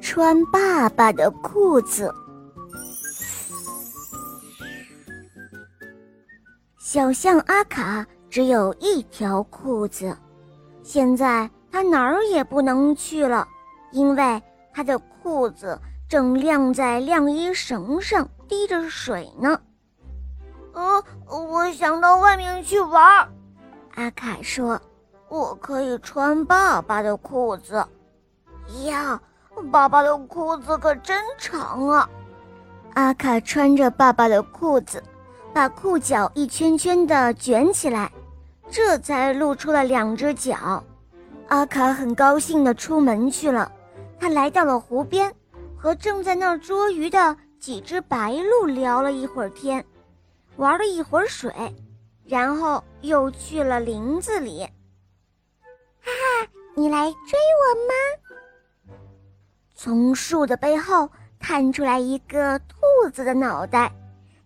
穿爸爸的裤子。小象阿卡只有一条裤子，现在他哪儿也不能去了，因为他的裤子正晾在晾衣绳上，滴着水呢。呃，我想到外面去玩儿。阿卡说：“我可以穿爸爸的裤子。”呀，爸爸的裤子可真长啊！阿卡穿着爸爸的裤子，把裤脚一圈圈的卷起来，这才露出了两只脚。阿卡很高兴的出门去了。他来到了湖边，和正在那儿捉鱼的几只白鹭聊了一会儿天。玩了一会儿水，然后又去了林子里。哈哈，你来追我吗？从树的背后探出来一个兔子的脑袋，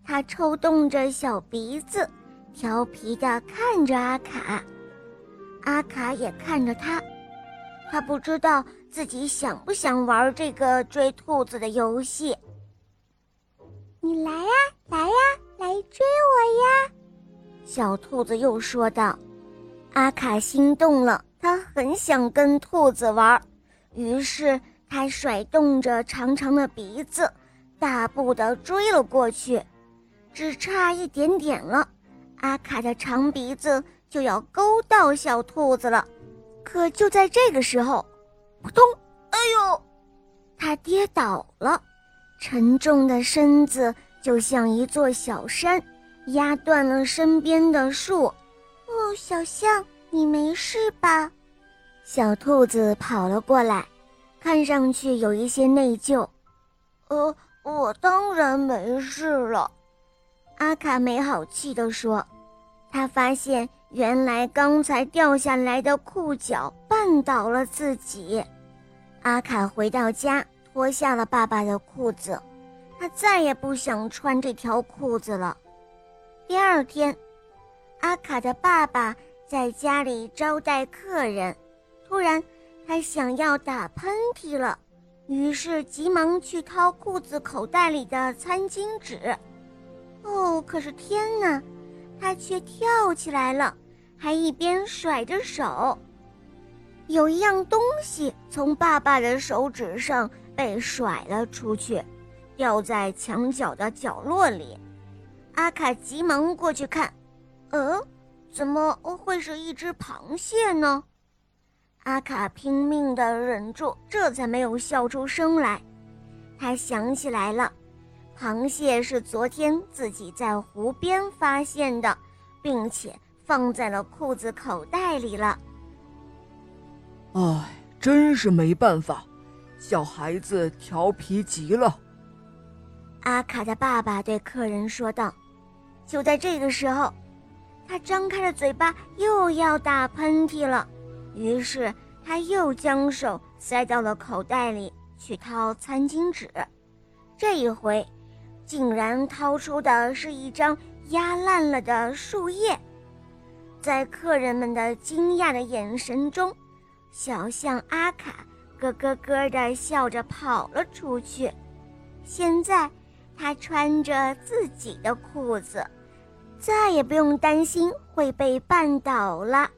它抽动着小鼻子，调皮地看着阿卡。阿卡也看着他，他不知道自己想不想玩这个追兔子的游戏。你来呀，来呀！来追我呀！小兔子又说道。阿卡心动了，他很想跟兔子玩，于是他甩动着长长的鼻子，大步地追了过去。只差一点点了，阿卡的长鼻子就要勾到小兔子了。可就在这个时候，扑通！哎呦，他跌倒了，沉重的身子。就像一座小山，压断了身边的树。哦，小象，你没事吧？小兔子跑了过来，看上去有一些内疚。呃，我当然没事了。阿卡没好气地说。他发现原来刚才掉下来的裤脚绊倒了自己。阿卡回到家，脱下了爸爸的裤子。他再也不想穿这条裤子了。第二天，阿卡的爸爸在家里招待客人，突然他想要打喷嚏了，于是急忙去掏裤子口袋里的餐巾纸。哦，可是天哪，他却跳起来了，还一边甩着手。有一样东西从爸爸的手指上被甩了出去。掉在墙角的角落里，阿卡急忙过去看，呃，怎么会是一只螃蟹呢？阿卡拼命地忍住，这才没有笑出声来。他想起来了，螃蟹是昨天自己在湖边发现的，并且放在了裤子口袋里了。唉，真是没办法，小孩子调皮极了。阿卡的爸爸对客人说道：“就在这个时候，他张开了嘴巴，又要打喷嚏了。于是他又将手塞到了口袋里去掏餐巾纸。这一回，竟然掏出的是一张压烂了的树叶。在客人们的惊讶的眼神中，小象阿卡咯咯咯地笑着跑了出去。现在。”他穿着自己的裤子，再也不用担心会被绊倒了。